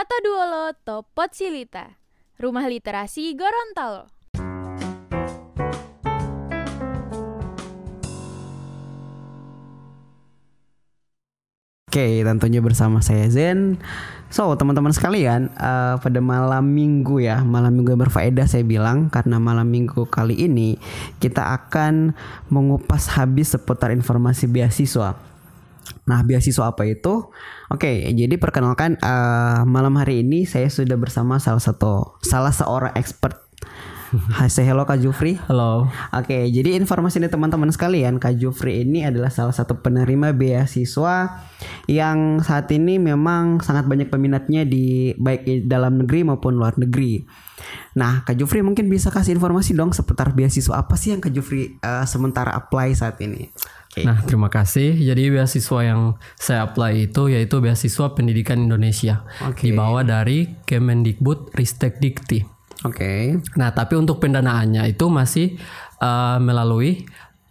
Mata Duolo Topot Silita, Rumah Literasi Gorontalo. Oke, tentunya bersama saya Zen. So, teman-teman sekalian, uh, pada malam minggu ya, malam minggu yang berfaedah saya bilang karena malam minggu kali ini kita akan mengupas habis seputar informasi beasiswa. Nah, beasiswa apa itu? Oke, jadi perkenalkan uh, malam hari ini saya sudah bersama salah satu salah seorang expert Hai, hello Kak Jufri. Halo. Oke, jadi informasi dari teman-teman sekalian, Kak Jufri ini adalah salah satu penerima beasiswa yang saat ini memang sangat banyak peminatnya di baik di dalam negeri maupun luar negeri. Nah, Kak Jufri mungkin bisa kasih informasi dong seputar beasiswa apa sih yang Kak Jufri uh, sementara apply saat ini? Okay. Nah, terima kasih. Jadi beasiswa yang saya apply itu yaitu beasiswa pendidikan Indonesia. Okay. Dibawa dari Kemendikbud Ristek Dikti. Oke. Okay. Nah, tapi untuk pendanaannya itu masih uh, melalui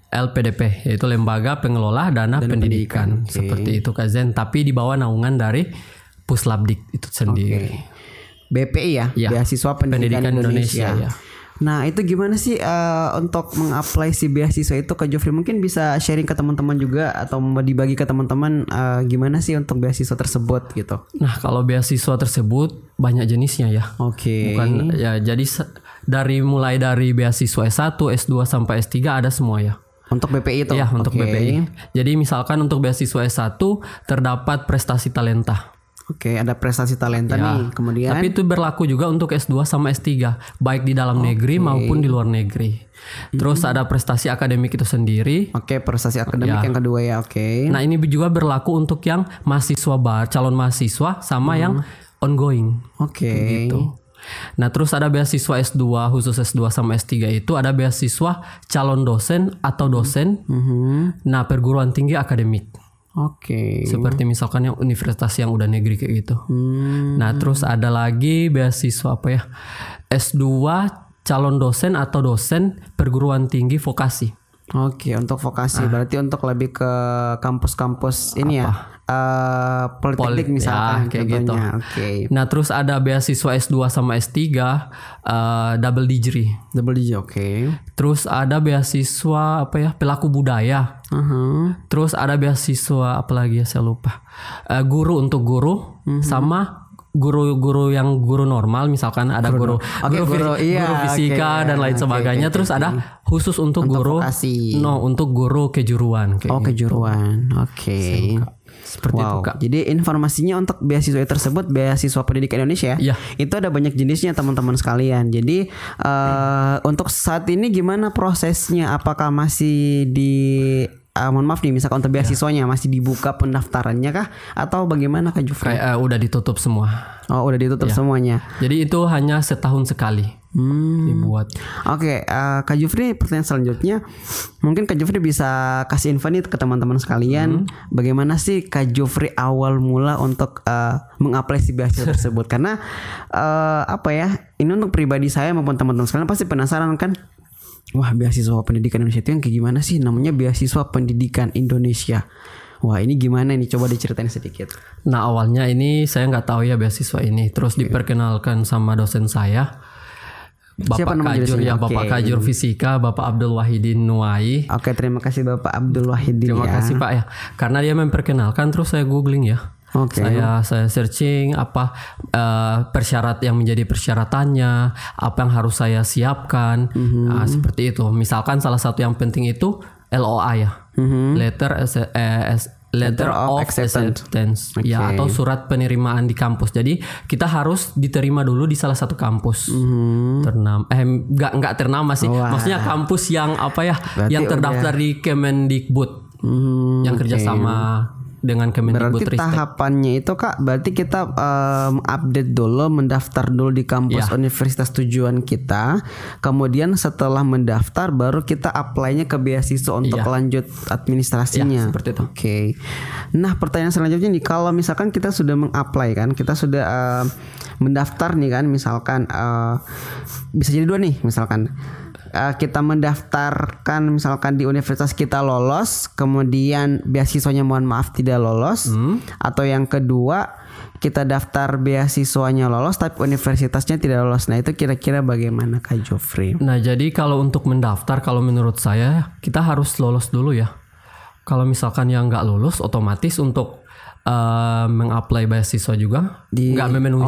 LPDP yaitu Lembaga Pengelola Dana, Dana Pendidikan, pendidikan. Okay. seperti itu Kak Zen, tapi di bawah naungan dari Puslabdik itu sendiri. Okay. BPI ya, ya, Beasiswa Pendidikan, Pendidikan Indonesia. Indonesia ya. Nah itu gimana sih uh, untuk mengapply si beasiswa itu ke Jofri mungkin bisa sharing ke teman-teman juga atau dibagi ke teman-teman uh, gimana sih untuk beasiswa tersebut gitu? Nah kalau beasiswa tersebut banyak jenisnya ya. Oke. Okay. Bukan ya jadi dari mulai dari beasiswa S1, S2 sampai S3 ada semua ya. Untuk BPI itu? Ya untuk okay. BPI. Jadi misalkan untuk beasiswa S1 terdapat prestasi talenta. Oke, ada prestasi talenta ya, nih. Kemudian Tapi itu berlaku juga untuk S2 sama S3, baik di dalam okay. negeri maupun di luar negeri. Terus hmm. ada prestasi akademik itu sendiri. Oke, okay, prestasi akademik ya. yang kedua ya, oke. Okay. Nah, ini juga berlaku untuk yang mahasiswa bar, calon mahasiswa sama hmm. yang ongoing. Oke. Okay. Gitu. Nah, terus ada beasiswa S2 khusus S2 sama S3 itu ada beasiswa calon dosen atau dosen. -hmm. Nah, perguruan tinggi akademik. Oke. Okay. Seperti misalkan yang universitas yang udah negeri kayak gitu. Hmm. Nah, terus ada lagi beasiswa apa ya? S2 calon dosen atau dosen perguruan tinggi vokasi. Oke, untuk vokasi ah. berarti untuk lebih ke kampus-kampus ini ya? apa? ya. Uh, politeknik Poli, misalkan ya, kayak gitu. Oke. Okay. Nah, terus ada beasiswa S2 sama S3 uh, double degree. Double degree, oke. Okay. Terus ada beasiswa apa ya? Pelaku budaya. Uh -huh. Terus ada beasiswa apa lagi ya saya lupa. Uh, guru untuk guru uh mhm. -huh. sama guru-guru yang guru normal misalkan ada guru guru, okay, guru, guru, iya, guru fisika okay, dan lain sebagainya okay, terus okay. ada khusus untuk, untuk guru vokasi. no untuk guru kejuruan kayak oh gitu. kejuruan oke okay. Seperti wow. itu kak. Jadi informasinya untuk beasiswa tersebut beasiswa pendidikan Indonesia ya. Itu ada banyak jenisnya teman-teman sekalian. Jadi uh, untuk saat ini gimana prosesnya? Apakah masih di uh, mohon maaf nih misalkan untuk beasiswanya ya. masih dibuka pendaftarannya kah atau bagaimana Kak Jufri? Kayak uh, udah ditutup semua. Oh, udah ditutup ya. semuanya. Jadi itu hanya setahun sekali. Hmm. dibuat. Oke, okay, uh, Kak Jufri pertanyaan selanjutnya mungkin Kak Jufri bisa kasih info nih ke teman-teman sekalian hmm. bagaimana sih Kak Jufri awal mula untuk uh, mengapresiasi beasiswa tersebut karena uh, apa ya ini untuk pribadi saya maupun teman-teman sekalian pasti penasaran kan wah beasiswa pendidikan Indonesia itu yang kayak gimana sih namanya beasiswa pendidikan Indonesia Wah ini gimana nih? Coba diceritain sedikit. Nah awalnya ini saya nggak tahu ya beasiswa ini. Terus okay. diperkenalkan sama dosen saya. Bapak Siapa Kajur ya, okay. Bapak Kajur Fisika, Bapak Abdul Wahidin Nuai. Oke, terima kasih Bapak Abdul Wahidin Terima ya. kasih Pak ya. Karena dia memperkenalkan terus saya googling ya. Okay. Saya saya searching apa uh, persyarat yang menjadi persyaratannya, apa yang harus saya siapkan, mm-hmm. nah, seperti itu. Misalkan salah satu yang penting itu LOA ya, mm-hmm. letter as, as letter, letter of, of acceptance, acceptance. Okay. ya atau surat penerimaan di kampus. Jadi kita harus diterima dulu di salah satu kampus. Mm-hmm. Ternam eh nggak nggak ternama sih. Wah. Maksudnya kampus yang apa ya Berarti yang terdaftar udah. di Kemendikbud. Mm, yang kerjasama okay dengan Kemendikbud Berarti tahapannya itu Kak, berarti kita um, update dulu, mendaftar dulu di kampus ya. universitas tujuan kita. Kemudian setelah mendaftar baru kita apply-nya ke beasiswa untuk ya. lanjut administrasinya. Ya, seperti itu. Oke. Okay. Nah, pertanyaan selanjutnya nih kalau misalkan kita sudah mengapply kan, kita sudah uh, mendaftar nih kan, misalkan uh, bisa jadi dua nih, misalkan uh, kita mendaftarkan misalkan di universitas kita lolos, kemudian beasiswanya mohon maaf tidak lolos, hmm. atau yang kedua kita daftar beasiswanya lolos tapi universitasnya tidak lolos. Nah, itu kira-kira bagaimana Kak Jofri? Nah, jadi kalau untuk mendaftar, kalau menurut saya kita harus lolos dulu ya. Kalau misalkan yang nggak lulus, otomatis untuk uh, mengapply beasiswa juga nggak memenuhi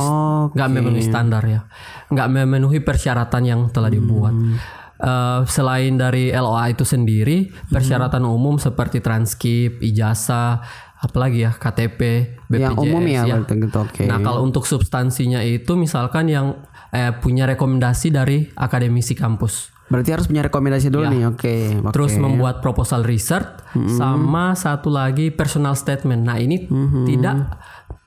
nggak memenuhi standar ya, nggak memenuhi persyaratan yang telah dibuat. Hmm. Uh, selain dari LOA itu sendiri, persyaratan umum seperti transkrip, ijazah, apalagi ya KTP, BPJS Yang umum ya, berarti gitu. Oke. Nah, kalau untuk substansinya itu misalkan yang eh, punya rekomendasi dari akademisi kampus. Berarti harus punya rekomendasi dulu nih. Oke. oke. Ya. Terus membuat proposal research sama satu lagi personal statement. Nah, ini tidak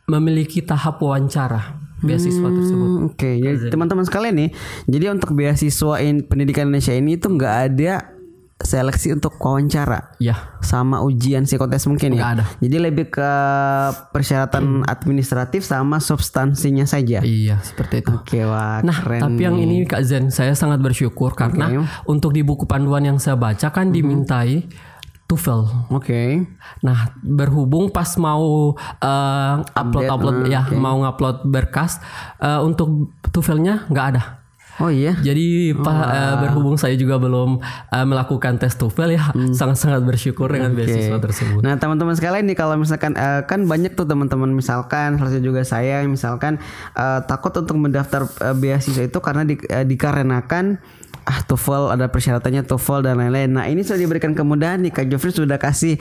memiliki tahap wawancara beasiswa tersebut. Hmm, Oke, jadi teman-teman sekalian nih, jadi untuk beasiswa in, pendidikan Indonesia ini tuh nggak ada seleksi untuk wawancara Ya, sama ujian psikotes mungkin Nggak ya. ada. Jadi lebih ke persyaratan administratif sama substansinya saja. iya seperti itu. Oke, wah Nah, keren. tapi yang ini Kak Zen, saya sangat bersyukur karena untuk di buku panduan yang saya baca kan dimintai TOEFL. Oke. Nah, berhubung pas mau eh, upload upload ya, mau ngupload berkas eh, untuk TOEFL-nya nggak ada. Oh iya. Jadi Pak eh, berhubung saya juga belum eh, melakukan tes TOEFL ya, sangat-sangat bersyukur dengan beasiswa tersebut. Nah teman-teman sekalian nih kalau misalkan eh, kan banyak tuh teman-teman misalkan satu juga saya misalkan eh, takut untuk mendaftar eh, beasiswa itu karena di- eh, dikarenakan ah TOEFL ada persyaratannya TOEFL dan lain-lain. Nah ini sudah diberikan kemudahan nih Kak Jofri sudah kasih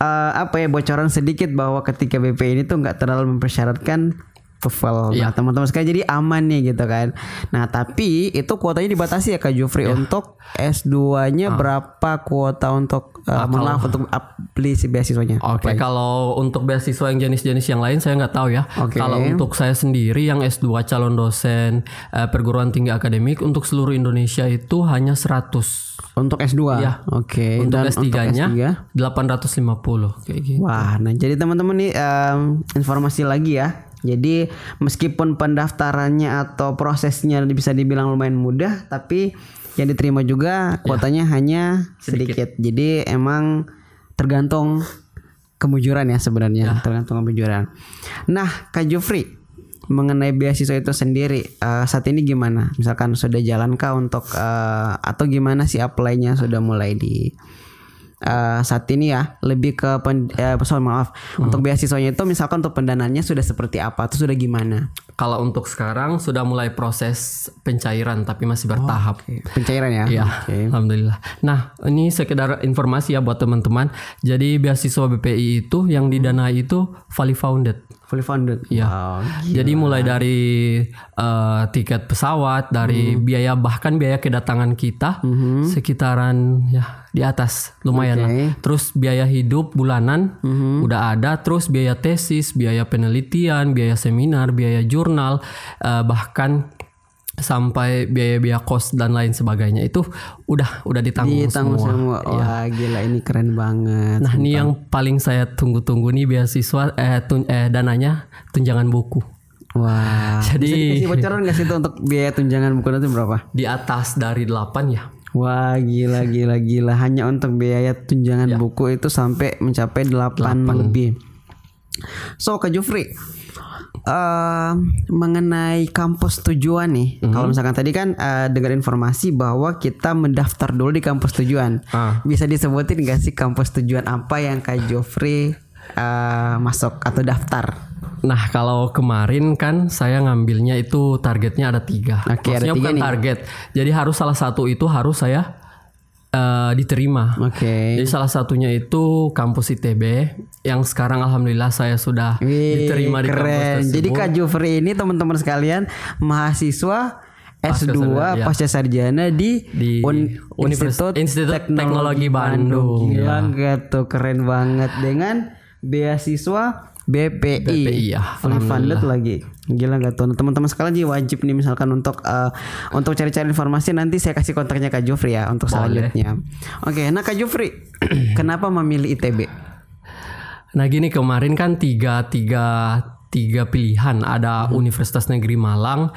eh, apa ya bocoran sedikit bahwa ketika BP ini tuh nggak terlalu mempersyaratkan TOEFL. Nah, teman-teman sekalian jadi aman nih gitu kan. Nah, tapi itu kuotanya dibatasi ya Kak Jofri untuk S2-nya berapa kuota untuk maaf untuk apply si beasiswanya. Oke, kalau untuk beasiswa yang jenis-jenis yang lain saya nggak tahu ya. Oke. Kalau untuk saya sendiri yang S2 calon dosen eh, perguruan tinggi akademik untuk seluruh Indonesia itu hanya 100. Untuk S2. Iya. Oke. Untuk Dan S3-nya S3? 850 kayak gitu. Wah, nah jadi teman-teman nih em, informasi lagi ya. Jadi meskipun pendaftarannya atau prosesnya bisa dibilang lumayan mudah, tapi yang diterima juga kuotanya hanya sedikit. Jadi emang tergantung kemujuran ya sebenarnya, tergantung kemujuran. Nah, Kak Jufri mengenai beasiswa itu sendiri eh, saat ini gimana? Misalkan sudah jalankah untuk eh, atau gimana sih apply-nya sudah mulai di eh, saat ini ya lebih ke pen, eh, sorry, maaf. Untuk beasiswanya itu misalkan untuk pendananya sudah seperti apa atau sudah gimana Kalau untuk sekarang sudah mulai proses pencairan tapi masih bertahap. pencairan ya Iya, Oke. alhamdulillah. Nah, ini sekedar informasi ya buat teman-teman. Jadi beasiswa BPI itu yang didanai itu fully founded. fully funded Iya. Wow, Jadi mulai dari eh, tiket pesawat, dari biaya bahkan biaya kedatangan kita sekitaran ya di atas lumayan lah. Oke. Terus biaya hidup bulanan udah ada, terus biaya tesis, biaya penelitian, biaya seminar, biaya jurnal, eh, bahkan sampai biaya-biaya kos dan lain sebagainya itu udah udah ditanggung, ditanggung semua. semua wah gila ini keren banget Nah, ini yang paling saya tunggu-tunggu nih beasiswa eh, tun- eh dananya tunjangan buku. wah Jadi- bisa bocoran nggak sih itu untuk biaya tunjangan buku nanti berapa Di atas dari 8 ya. Wah gila gila gila hanya untuk biaya tunjangan Ya. buku itu sampai mencapai 8, lebih. So Kak Jufri eh, mengenai kampus tujuan nih. Mhm. Kalau misalkan tadi kan eh, dengar informasi bahwa kita mendaftar dulu di kampus tujuan. Ah. Bisa disebutin gak sih kampus tujuan apa yang Kak Jufri eh, masuk atau daftar? Nah kalau kemarin kan saya ngambilnya itu targetnya ada tiga. Oke, ada Maksudnya tiga bukan nih. target. Jadi harus salah satu itu harus saya eh, diterima. Oke. Jadi salah satunya itu kampus ITB yang sekarang alhamdulillah saya sudah Wih, diterima di kampus keren. tersebut. Jadi Kak Jufri ini teman-teman sekalian mahasiswa S2 sarjana, ya. pasca sarjana di, Di Un- Universitas- Institut Teknologi Bandung, Gila ya. tuh keren banget dengan beasiswa BPI. BPI, ya. Fully funded lagi. Gila nggak tuh. Teman-teman sekalian jadi wajib nih misalkan untuk eh, untuk cari-cari informasi nanti saya kasih kontaknya Kak Jufri ya untuk selanjutnya. Oke, nah Kak Jufri, kenapa memilih ITB? Nah gini kemarin kan tiga tiga tiga pilihan ada Universitas Negeri Malang,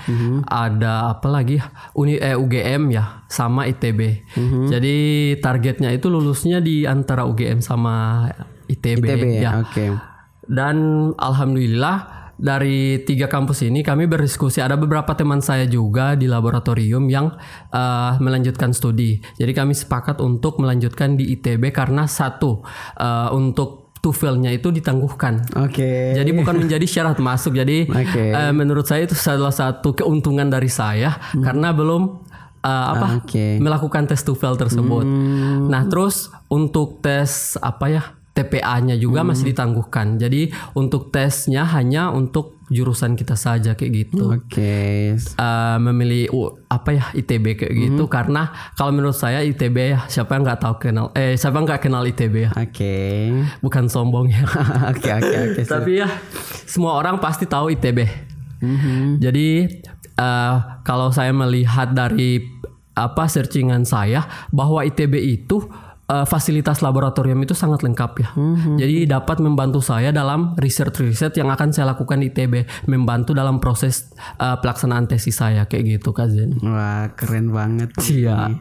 ada apa lagi Uni eh, UGM ya sama ITB. Jadi targetnya itu lulusnya di antara UGM sama ITB, ITB ya. ya. Oke. Dan alhamdulillah dari tiga kampus ini kami berdiskusi ada beberapa teman saya juga di laboratorium yang uh, melanjutkan studi. Jadi kami sepakat untuk melanjutkan di ITB karena satu uh, untuk TOEFL-nya itu ditangguhkan. Oke. Jadi bukan menjadi syarat masuk. Jadi Oke. uh, menurut saya itu salah satu keuntungan dari saya karena belum uh, apa Oke. melakukan tes TOEFL tersebut. Nah, terus untuk tes apa ya? TPA-nya juga masih ditangguhkan. Jadi untuk tesnya hanya untuk jurusan kita saja kayak gitu. Oke. Eh, memilih U- apa ya ITB kayak gitu karena kalau menurut saya ITB ya siapa yang nggak tahu kenal eh siapa yang nggak kenal ITB ya Oke. bukan sombong ya Oke oke oke. tapi ya semua orang pasti tahu ITB. Jadi eh, kalau saya melihat dari apa searchingan saya bahwa ITB itu eh, fasilitas laboratorium itu sangat lengkap ya. Jadi dapat membantu saya dalam riset-riset yang akan saya lakukan di ITB, membantu dalam proses eh, pelaksanaan tesis saya kayak gitu Kak Zen. Wah keren banget. Iya.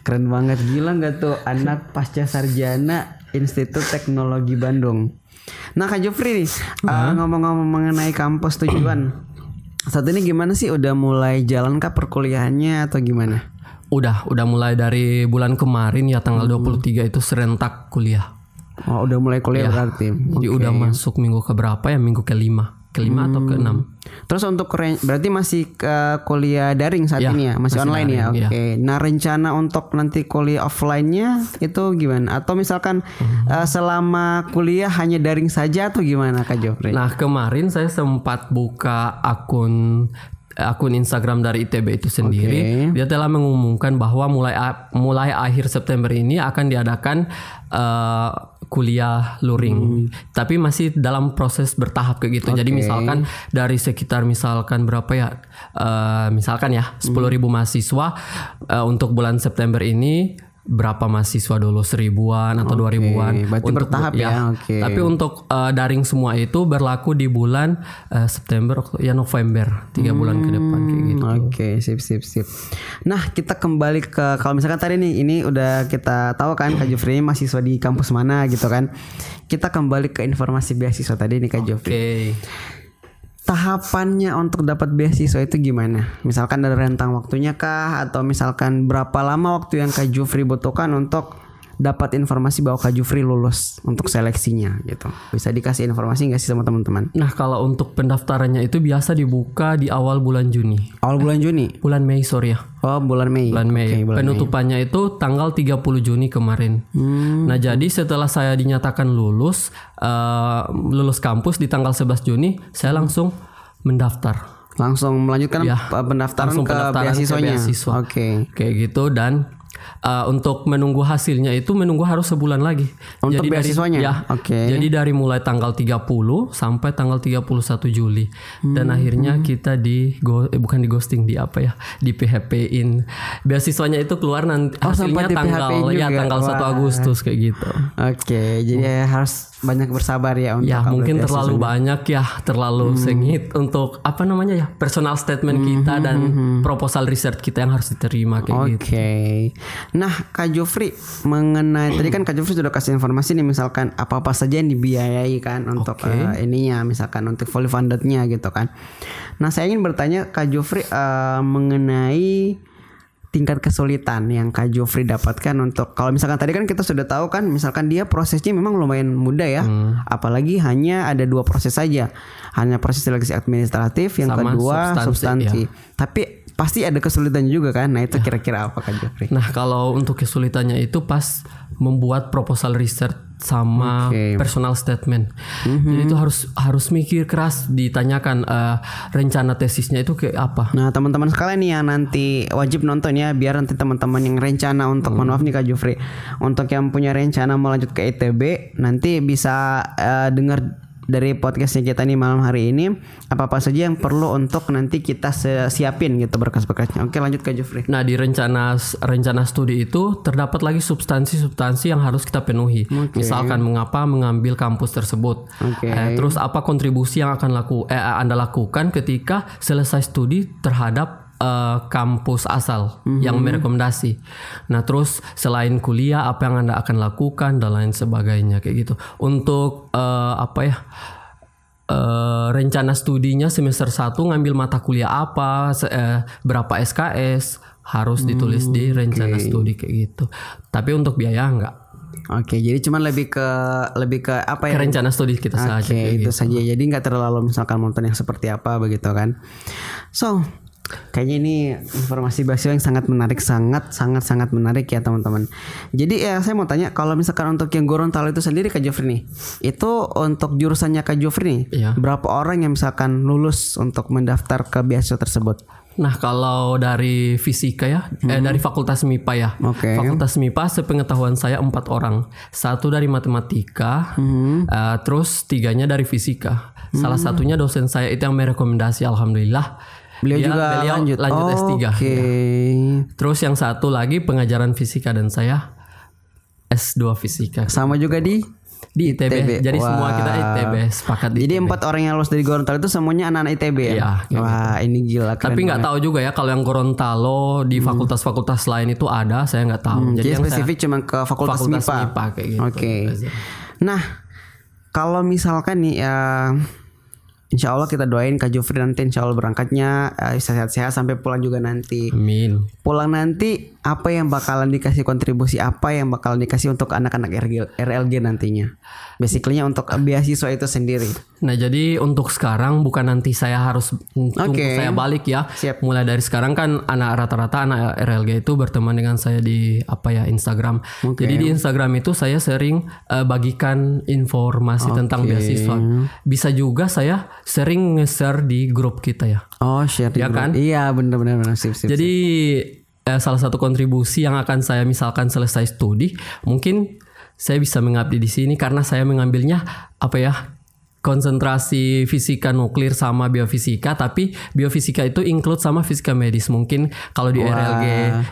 Keren banget gila nggak tuh anak pasca sarjana Institut Teknologi Bandung. Nah Kak Jofri nih uh, ngomong-ngomong mengenai kampus tujuan. Saat ini gimana sih udah mulai jalan kah perkuliahannya atau gimana? Udah, udah mulai dari bulan kemarin ya tanggal 23 itu serentak kuliah. Oh udah mulai kuliah berarti. Jadi udah masuk minggu ke berapa ya? Minggu kelima, kelima atau keenam? Terus untuk berarti masih ke kuliah daring saat Ya, ini ya, masih, masih online ya. daring, Oke. Nah rencana untuk nanti kuliah offline-nya itu gimana? Atau misalkan eh, selama kuliah hanya daring saja atau gimana Kak Jofri? Nah kemarin saya sempat buka akun akun Instagram dari ITB itu sendiri. Dia telah mengumumkan bahwa mulai mulai akhir September ini akan diadakan eh, kuliah luring. Tapi masih dalam proses bertahap kayak gitu. Jadi misalkan dari sekitar misalkan berapa ya? eh, misalkan ya 10.000 mahasiswa eh, untuk bulan September ini berapa mahasiswa dulu seribuan atau dua ribuan berarti bertahap ya, oke. tapi untuk uh, daring semua itu berlaku di bulan uh, September ya November tiga bulan ke depan kayak gitu Oke, sip sip sip. Nah, kita kembali ke kalau misalkan tadi nih ini udah kita tahu kan Kak Jofri ini mahasiswa di kampus mana gitu kan. Kita kembali ke informasi beasiswa tadi nih Kak Jofri. oke Tahapannya untuk dapat beasiswa itu gimana? Misalkan ada rentang waktunya kah atau misalkan berapa lama waktu yang Kak Jufri butuhkan untuk dapat informasi bahwa Kak Jufri lulus untuk seleksinya gitu. Bisa dikasih informasi nggak sih sama teman-teman? nah kalau untuk pendaftarannya itu biasa dibuka di awal bulan Juni Awal bulan Juni. bulan Mei sorry ya Oh, bulan Mei. bulan Mei Oke, bulan Mei. penutupannya itu tanggal 30 Juni kemarin Hmm. nah jadi setelah saya dinyatakan lulus uh, lulus kampus di tanggal 11 Juni saya langsung mendaftar Langsung melanjutkan Ya, pendaftaran langsung ke pendaftaran ke beasiswanya. beasiswa. Oke. kayak gitu dan uh, untuk menunggu hasilnya itu menunggu harus sebulan lagi. Untuk dari beasiswanya? ya, Oke. Jadi dari mulai tanggal 30 sampai tanggal 31 Juli dan Hmm. akhirnya kita di go, eh, bukan di ghosting di apa ya di PHP-in. Beasiswanya itu keluar nanti Oh, hasilnya tanggal ya tanggal 1 Wah. Agustus kayak gitu. Oke, jadi harus banyak bersabar ya untuk Ya mungkin beasiswanya. terlalu banyak ya, terlalu Hmm. sengit untuk apa namanya ya personal statement kita dan proposal research kita yang harus diterima kayak gitu. Oke. Nah, Kak Jofri mengenai tadi kan Kak Jofri sudah kasih informasi nih misalkan apa-apa saja yang dibiayai kan untuk eh, ininya misalkan untuk fully fundednya gitu kan. Nah, saya ingin bertanya Kak Jofri eh, mengenai tingkat kesulitan yang Kak Jofri dapatkan untuk kalau misalkan tadi kan kita sudah tahu kan misalkan dia prosesnya memang lumayan mudah ya. Apalagi hanya ada dua proses saja. Hanya proses seleksi administratif yang Sama kedua substansi, substansi. tapi pasti ada kesulitannya juga kan? Nah itu kira-kira apa Kak Jofri? Nah kalau untuk kesulitannya itu pas membuat proposal research sama. Mhm. personal statement. Jadi itu harus harus mikir keras ditanyakan eh, rencana tesisnya itu kayak apa. Nah teman-teman sekalian nih yang nanti wajib nonton ya biar nanti teman-teman yang rencana untuk mohon maaf nih Kak Jufri untuk yang punya rencana mau lanjut ke ITB nanti bisa eh, dengar dari podcastnya kita nih malam hari ini apa apa saja yang perlu untuk nanti kita siapin gitu berkas-berkasnya. Oke lanjut Kak Jufri. Nah di rencana rencana studi itu terdapat lagi substansi-substansi yang harus kita penuhi. Misalkan mengapa mengambil kampus tersebut. Oke. Eh, terus apa kontribusi yang akan laku eh, anda lakukan ketika selesai studi terhadap eh, kampus asal yang merekomendasi. Nah terus selain kuliah apa yang anda akan lakukan dan lain sebagainya kayak gitu. Untuk eh, apa ya? eh, rencana studinya semester 1 ngambil mata kuliah apa, se- eh, berapa SKS harus ditulis di rencana studi kayak gitu. Tapi untuk biaya enggak. Oke, jadi cuman lebih ke lebih ke apa Ke ya? rencana studi kita saja Oke, itu gitu. saja. Jadi nggak terlalu misalkan nonton yang seperti apa begitu kan. So, kayaknya ini informasi Basio yang sangat menarik, sangat sangat sangat menarik ya teman-teman. Jadi ya saya mau tanya kalau misalkan untuk yang Gorontalo itu sendiri Kak Jofri nih, itu untuk jurusannya Kak Jofri nih, Iya. berapa orang yang misalkan lulus untuk mendaftar ke beasiswa tersebut? Nah kalau dari fisika ya, eh, dari fakultas MIPA ya. Hmm. Oke. Fakultas MIPA sepengetahuan saya empat orang. Satu dari matematika, Hmm. eh, terus tiganya dari fisika. Salah satunya dosen saya itu yang merekomendasi, alhamdulillah. Beliau Dia- juga beliau lanjut. lanjut S3. Oke. Terus yang satu lagi pengajaran fisika dan saya S2 fisika Sama juga di di ITB. ITB. Jadi semua Wah. kita ITB sepakat di Jadi ITB. empat orang yang lulus dari Gorontalo itu semuanya anak-anak ITB ya? Iya, kayak Wah, ini gila keren Tapi nggak tahu juga ya kalau yang Gorontalo di fakultas-fakultas lain itu ada, saya nggak tahu. Hmm, Jadi Jadi yang saya spesifik cuma ke fakultas, fakultas MIPA. MIPA kayak gitu. Oke. Nah, kalau misalkan nih ya Insya Allah kita doain Kak Jufri nanti Insya Allah berangkatnya eh, sehat-sehat sampai pulang juga nanti. Amin. Pulang nanti apa yang bakalan dikasih kontribusi apa yang bakalan dikasih untuk anak-anak RLG, nantinya. Basically untuk beasiswa itu sendiri. Nah jadi untuk sekarang bukan nanti saya harus tunggu saya balik ya. Siap. Mulai dari sekarang kan anak rata-rata anak RLG itu berteman dengan saya di apa ya Instagram. Jadi di Instagram itu saya sering eh, bagikan informasi tentang beasiswa. Bisa juga saya sering nge-share di grup kita ya. Oh, share di Ya grup. kan? Iya, sip sip. Jadi eh, salah satu kontribusi yang akan saya misalkan selesai studi, mungkin saya bisa mengabdi di sini karena saya mengambilnya apa ya konsentrasi fisika nuklir sama biofisika, tapi biofisika itu include sama fisika medis. Mungkin kalau di RLG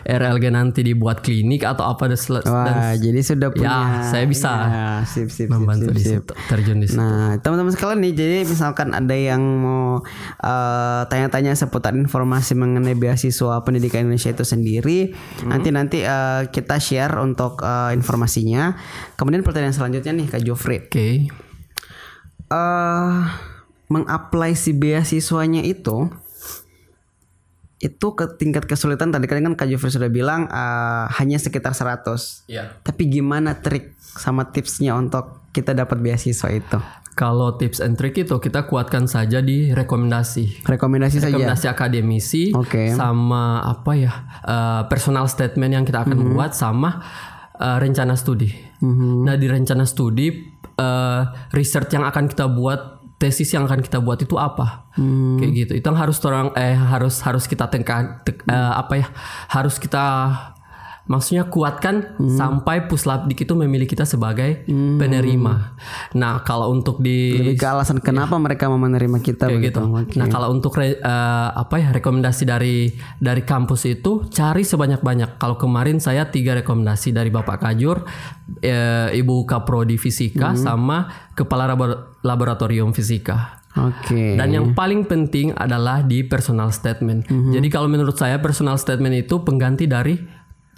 RLG nanti dibuat klinik atau apa dan sel- dan Wah, jadi sudah punya ya saya bisa Ya, sip sip sip, membantu sip, di sip. situ, terjun di situ. Nah, teman-teman sekalian nih, jadi misalkan ada yang mau eh, tanya-tanya seputar informasi mengenai beasiswa pendidikan Indonesia itu sendiri, nanti nanti eh, kita share untuk eh, informasinya. Kemudian pertanyaan selanjutnya nih Kak Jofri, Oke. Eh mengapply si beasiswanya itu itu ke tingkat kesulitan tadi kan Kak Jofri sudah bilang eh, hanya sekitar 100. Iya. Tapi gimana trik sama tipsnya untuk kita dapat beasiswa itu? Kalau tips and trick itu kita kuatkan saja di rekomendasi. Rekomendasi saja. rekomendasi akademisi Oke. sama apa ya eh, personal statement yang kita akan buat sama eh, rencana studi. Nah di rencana studi eh, research yang akan kita buat tesis yang akan kita buat itu apa? Kayak gitu. Itu yang harus orang eh harus harus kita tekan tek- eh, apa ya? Harus kita maksudnya kuatkan sampai puslapdik itu memilih kita sebagai penerima nah kalau untuk di Lebih ke alasan kenapa mereka mau menerima kita kayak begitu. gitu. Nah kalau untuk re- eh, apa ya rekomendasi dari dari kampus itu cari sebanyak-banyak. Kalau kemarin saya tiga rekomendasi dari Bapak Kajur, eh, Ibu Kaprodi Fisika, sama Kepala Labor- Laboratorium Fisika. Oke. Dan yang paling penting adalah di personal statement. Jadi kalau menurut saya personal statement itu pengganti dari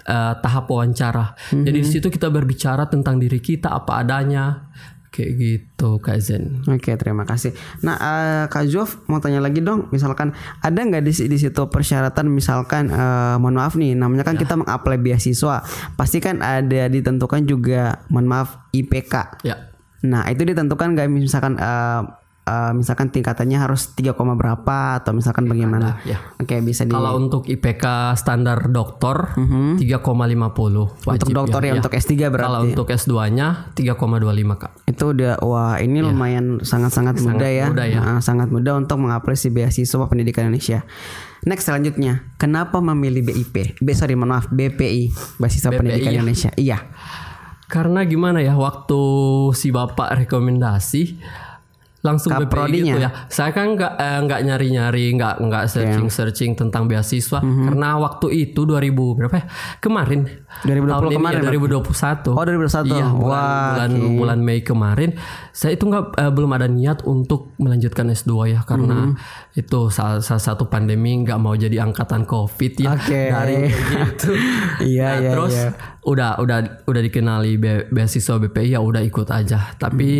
eh, tahap wawancara. Jadi di situ kita berbicara tentang diri kita apa adanya, kayak gitu, Kak Zen. Oke, terima kasih. Nah, eh, Kak Zof mau tanya lagi dong. Misalkan ada nggak di, di situ persyaratan misalkan eh, mohon maaf nih, namanya kan kita mengapply beasiswa. Pasti kan ada ditentukan juga mohon maaf IPK. Ya. Nah, itu ditentukan nggak misalkan eh, eh, misalkan tingkatannya harus 3, berapa atau misalkan bagaimana? ya. Oke, bisa di Kalau untuk IPK standar doktor 3,50 wajib untuk dokter ya, ya. untuk S3 berarti. Kalau untuk S2-nya 3,25 Kak. itu udah wah ini lumayan sangat-sangat mudah ya, Iya. mudah ya. Nah, sangat mudah untuk mengapresiasi beasiswa pendidikan Indonesia. Next selanjutnya, kenapa memilih BIP? B sorry maaf BPI beasiswa pendidikan ya? Indonesia. Iya. Karena gimana ya waktu si Bapak rekomendasi langsung BPI Kaprodinya. gitu ya. Saya kan nggak eh, nggak nyari-nyari, nggak nggak searching-searching tentang beasiswa karena waktu itu 2000 berapa ya? Kemarin 2020 tahun ini ya, kemarin, 2021. Oh, 2021. Iya, bulan, Wah, bulan, oke. bulan Mei kemarin saya itu nggak eh, belum ada niat untuk melanjutkan S2 ya karena Mhm. itu salah, salah satu pandemi nggak mau jadi angkatan Covid ya Oke. dari gitu. Iya Nah, iya terus iya. Udah udah udah dikenali be- beasiswa BPI ya udah ikut aja. Tapi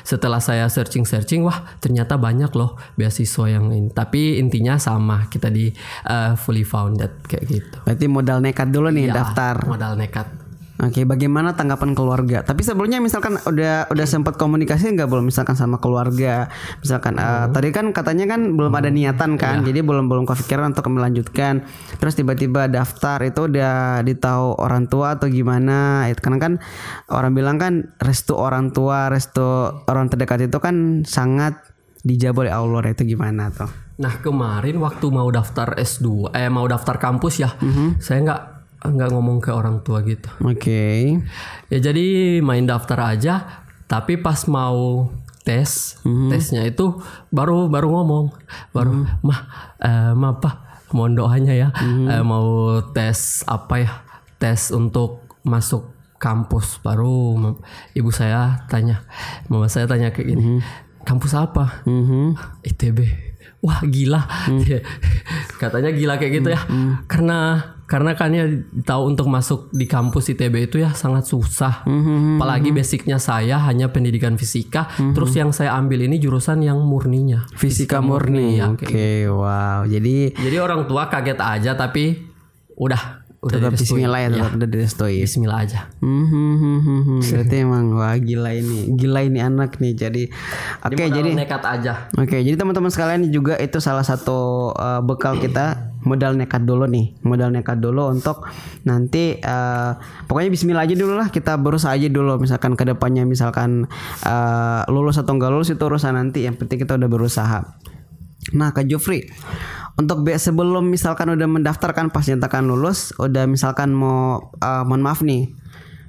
setelah saya searching searching wah ternyata banyak loh beasiswa yang ini. Tapi intinya sama kita di uh, fully founded kayak gitu. Berarti modal nekat dulu nih Ya, daftar. modal nekat. Oke, bagaimana tanggapan keluarga? Tapi sebelumnya misalkan udah udah sempat komunikasi nggak belum misalkan sama keluarga? Misalkan eh, tadi kan katanya kan belum ada niatan kan, jadi belum belum kepikiran untuk melanjutkan. Terus tiba-tiba daftar itu udah ditahu orang tua atau gimana? Itu karena kan orang bilang kan restu orang tua, restu orang terdekat itu kan sangat dijabah oleh Allah. Itu gimana tuh? Nah kemarin waktu mau daftar S2 eh mau daftar kampus ya, saya nggak nggak ngomong ke orang tua gitu. Oke. Ya jadi main daftar aja, tapi pas mau tes, tesnya itu baru baru ngomong, baru mah eh, mah apa, mohon doanya ya, Eh, mau tes apa ya, tes untuk masuk kampus. Baru ibu saya tanya, mama saya tanya kayak gini, kampus apa? Mhm. ITB. Wah gila, katanya gila kayak gitu ya, karena karena kan ya tahu untuk masuk di kampus ITB itu ya sangat susah, apalagi basicnya saya hanya pendidikan fisika, terus yang saya ambil ini jurusan yang murninya, Fisika murni. ya, Oke, kayak wow. Jadi Jadi orang tua kaget aja, tapi udah udah tetap bismillah ya, tetap udah direstui. Bismillah aja. Hmm, hmm, hmm, hmm, hmm. Berarti emang wah gila ini, gila ini anak nih. Jadi, oke Modal jadi, nekat aja. oke jadi teman-teman sekalian juga itu salah satu uh, bekal kita modal nekat dulu nih, modal nekat dulu untuk nanti uh, pokoknya Bismillah aja dulu lah kita berusaha aja dulu. Misalkan ke depannya misalkan uh, lulus atau enggak lulus itu urusan nanti. Yang penting kita udah berusaha. Nah, Kak Jofri, untuk be- sebelum misalkan udah mendaftarkan pas nyatakan lulus, udah misalkan mau eh, mohon maaf nih,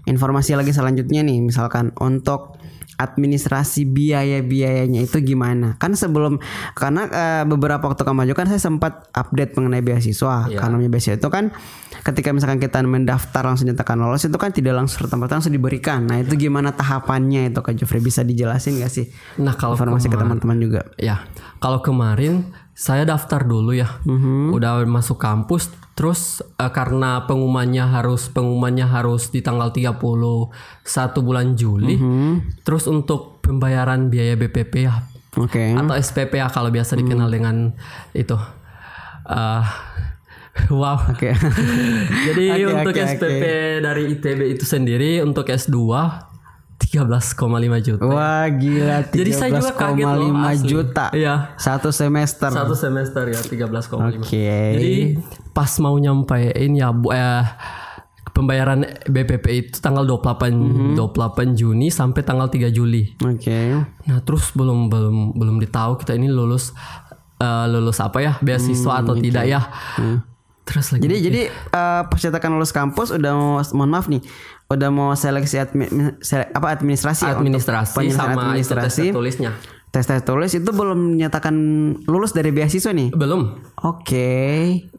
informasi lagi selanjutnya nih, misalkan untuk administrasi biaya-biayanya itu gimana? Kan sebelum karena eh, beberapa waktu kemarin kan saya sempat update mengenai beasiswa. Iya. Karena beasiswa itu kan ketika misalkan kita mendaftar langsung nyatakan lolos itu kan tidak langsung serta langsung diberikan. Nah, itu gimana tahapannya itu Kak Jofri bisa dijelasin gak sih? Nah kalau Informasi ke teman-teman juga. Ya, kalau kemarin saya daftar dulu ya, udah masuk kampus, terus eh, karena pengumumannya harus pengumumannya harus di tanggal 31 bulan Juli, terus untuk pembayaran biaya BPP ya Oke. atau SPP ya kalau biasa dikenal dengan itu. Eh, wow. Oke. Jadi Oke, untuk oke, SPP dari ITB itu sendiri untuk S2 13,5 juta. Wah gila Jadi saya juga kaget loh, 13,5 asli. juta Iya. Satu semester Satu semester ya 13,5. Oke Jadi pas mau nyampein ya bu eh, pembayaran BPP itu tanggal 28 28 Juni sampai tanggal 3 Juli. Oke Nah, terus belum belum belum ditahu kita ini lulus eh, lulus apa ya? beasiswa atau tidak ya. Terus lagi Jadi jadi eh, percetakan lulus kampus udah mohon maaf nih udah mau seleksi admi, sele- apa administrasi ya, administrasi penyelesaian sama itu tes administrasi tulisnya. tes tes tulis itu belum menyatakan lulus dari beasiswa nih. Belum. Oke.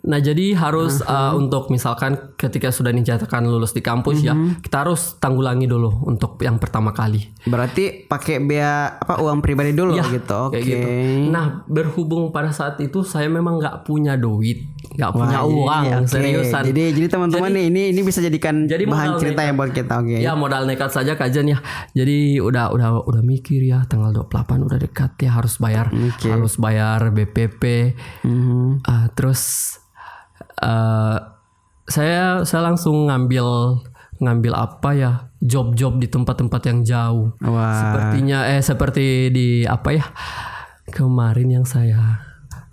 Nah, jadi harus uh, untuk misalkan ketika sudah dinyatakan lulus di kampus ya, kita harus tanggulangi dulu untuk yang pertama kali. Berarti pakai bea apa uang pribadi dulu Ya, gitu. Oke. Kayak gitu. Nah, berhubung pada saat itu saya memang nggak punya duit, nggak punya Wah, uang, iya, oke. seriusan. Jadi jadi teman-teman nih ini ini bisa jadikan Jadi bahan cerita nekat. ya buat kita. Oke. Ya modal nekat saja kajian ya. Jadi udah udah udah mikir ya tanggal 28 udah dekat ya harus bayar harus bayar BPP. Mhm. Ah, terus eh, saya saya langsung ngambil ngambil apa ya job-job di tempat-tempat yang jauh. Wah. Sepertinya eh seperti di apa ya kemarin yang saya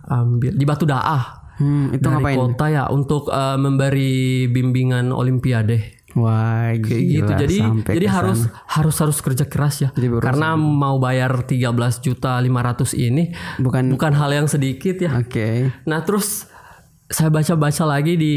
ambil di Batu Daah. Hmm, itu dari ngapain? kota ya untuk eh, memberi bimbingan olimpiade. Wah, kayak gila, gitu. Jadi jadi harus harus harus kerja keras ya. Jadi karena mau bayar 13 juta 500 ini Bukan bukan hal yang sedikit ya. Oke. nah terus saya baca-baca lagi di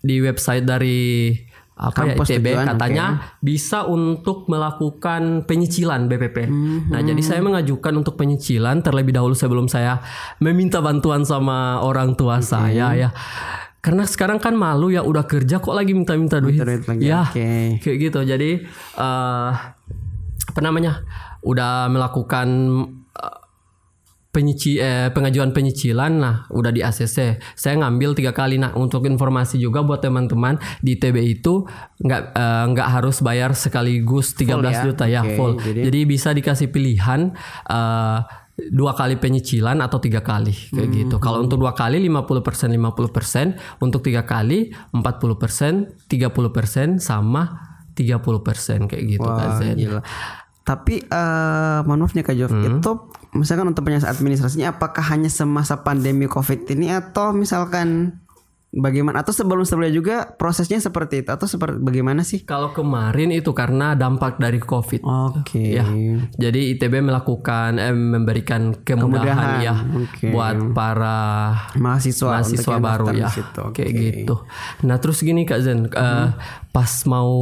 di website dari apa Kampus ya ITB tujuan, katanya bisa untuk melakukan penyicilan BPP. Mhm. Nah, jadi saya mengajukan untuk penyicilan terlebih dahulu sebelum saya meminta bantuan sama orang tua saya ya. Karena sekarang kan malu ya udah kerja kok lagi minta-minta duit. duit lagi, Ya, oke. kayak gitu. Jadi eh apa namanya? Udah melakukan penyici eh, pengajuan penyicilan nah udah di ACC saya ngambil tiga kali nah untuk informasi juga buat teman-teman di TB itu nggak eh, nggak harus bayar sekaligus 13 ya? juta ya Oke, full jadi- jadi bisa dikasih pilihan eh, dua kali penyicilan atau tiga kali kayak Hmm, gitu kalau untuk dua kali 50% 50% untuk tiga kali 40% 30% sama 30% kayak gitu Kak Zen. gila. Tapi eh mohon maaf nih Kak Jov, Hmm. itu misalkan untuk penyelesaian administrasinya apakah hanya semasa pandemi Covid ini atau misalkan bagaimana atau sebelum sebelumnya juga prosesnya seperti itu atau seperti bagaimana sih? Kalau kemarin itu karena dampak dari COVID. Oke. Ya, jadi ITB melakukan eh, memberikan kemudahan, Kemudahan, ya oke. buat para Mahasiswa mahasiswa baru ya, Oke. gitu. Nah terus gini Kak Zen, eh, pas mau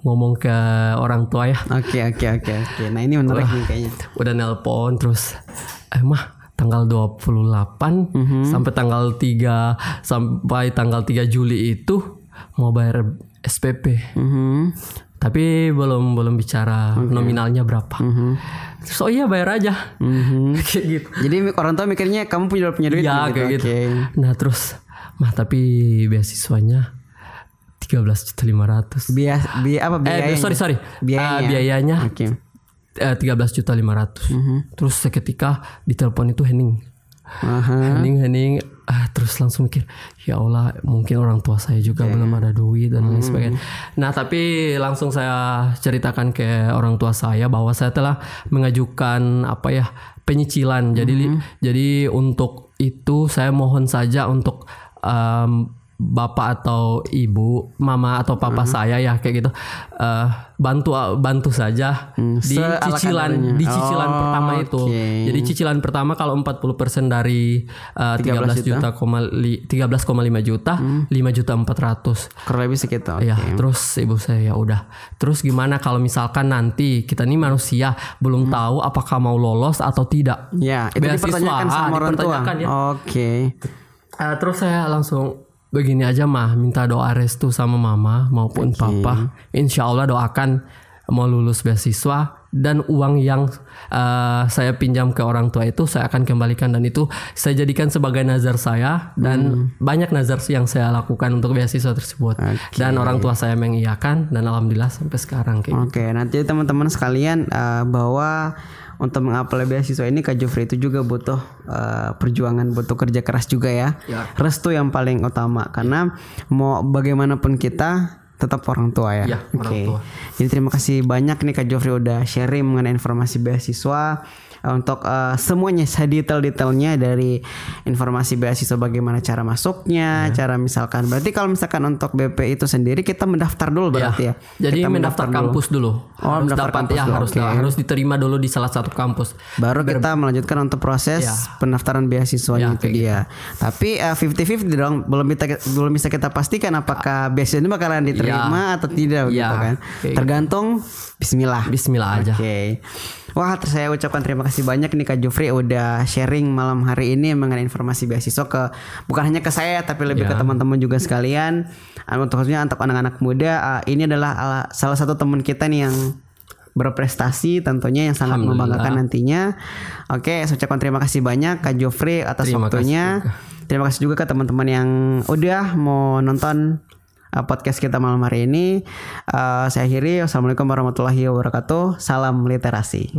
ngomong ke orang tua ya, Oke oke oke oke. Nah ini menarik nih kayaknya. udah nelpon terus, eh mah tanggal 28 Mhm. sampai tanggal 3 sampai tanggal 3 Juli itu mau bayar SPP. Mhm. Tapi belum belum bicara nominalnya berapa. Mhm. Terus oh iya bayar aja. Mhm. kayak gitu. Jadi orang tua mikirnya kamu punya punya duit Iya kayak gitu. Nah terus mah tapi beasiswanya 13 juta 500. Bias bi apa biayanya? Eh sorry sorry. Biayanya. Eh, biayanya eh, 13 juta 500. Terus seketika ditelepon itu Henning. Aha. Hening Hening ah, terus langsung mikir ya Allah mungkin orang tua saya juga belum ada duit dan lain sebagainya. Nah tapi langsung saya ceritakan ke orang tua saya bahwa saya telah mengajukan apa ya penyicilan. Jadi li- jadi untuk itu saya mohon saja untuk em, bapak atau ibu, mama atau papa saya ya kayak gitu eh, bantu bantu saja di seala cicilan di cicilan Oh, pertama itu. Jadi cicilan pertama kalau 40% dari uh, 13 juta, koma li- 13,5 juta, 5 juta 400. Kurang lebih segitu. Ya, terus ibu saya ya udah. Terus gimana kalau misalkan nanti kita nih manusia belum tahu apakah mau lolos atau tidak? Ya, itu Beasiswa, dipertanyakan ah, sama orang tua. ya. Oke. Uh, terus saya langsung begini aja mah minta doa restu sama mama maupun papa. Insya Allah doakan mau lulus beasiswa dan uang yang uh, saya pinjam ke orang tua itu saya akan kembalikan. Dan itu saya jadikan sebagai nazar saya dan banyak nazar yang saya lakukan untuk beasiswa tersebut. Dan orang tua saya mengiyakan dan alhamdulillah sampai sekarang kayak Oke, nanti teman-teman sekalian eh, bahwa untuk mengapply beasiswa ini Kak Jufri itu juga butuh eh, perjuangan, butuh kerja keras juga ya. Restu yang paling utama karena mau bagaimanapun kita tetap orang tua ya. Ya, Oke. tua. Jadi terima kasih banyak nih Kak Jofri udah sharing mengenai informasi beasiswa untuk eh, semuanya detail-detailnya dari informasi beasiswa bagaimana cara masuknya, Ya. cara misalkan berarti kalau misalkan untuk BP itu sendiri kita mendaftar dulu berarti ya. Jadi Kita mendaftar dulu. kampus dulu. Oh, harus mendaftar dapat kampus ya dulu, harus oke. harus diterima dulu di salah satu kampus. Baru kita melanjutkan untuk proses Ya. pendaftaran beasiswanya Ya, itu dia. Tapi eh, 50-50 dong, belum bisa belum bisa kita pastikan apakah beasiswa ini bakalan diterima atau tidak gitu Ya, kan. kayak Tergantung bismillah. Bismillah aja. Oke. Wah, terus saya ucapkan terima kasih banyak nih Kak Jufri udah sharing malam hari ini mengenai informasi beasiswa ke bukan hanya ke saya tapi lebih ke Ya. teman-teman juga sekalian. Untuk khususnya untuk anak-anak muda, ah, ini adalah ah, salah satu teman kita nih yang berprestasi tentunya yang sangat membanggakan nantinya. Oke, saya ucapkan terima kasih banyak Kak Jofri atas Terima kasih waktunya. Terima kasih juga ke teman-teman yang udah mau nonton uh, podcast kita malam hari ini. Uh, saya akhiri. Wassalamualaikum warahmatullahi wabarakatuh. Salam literasi.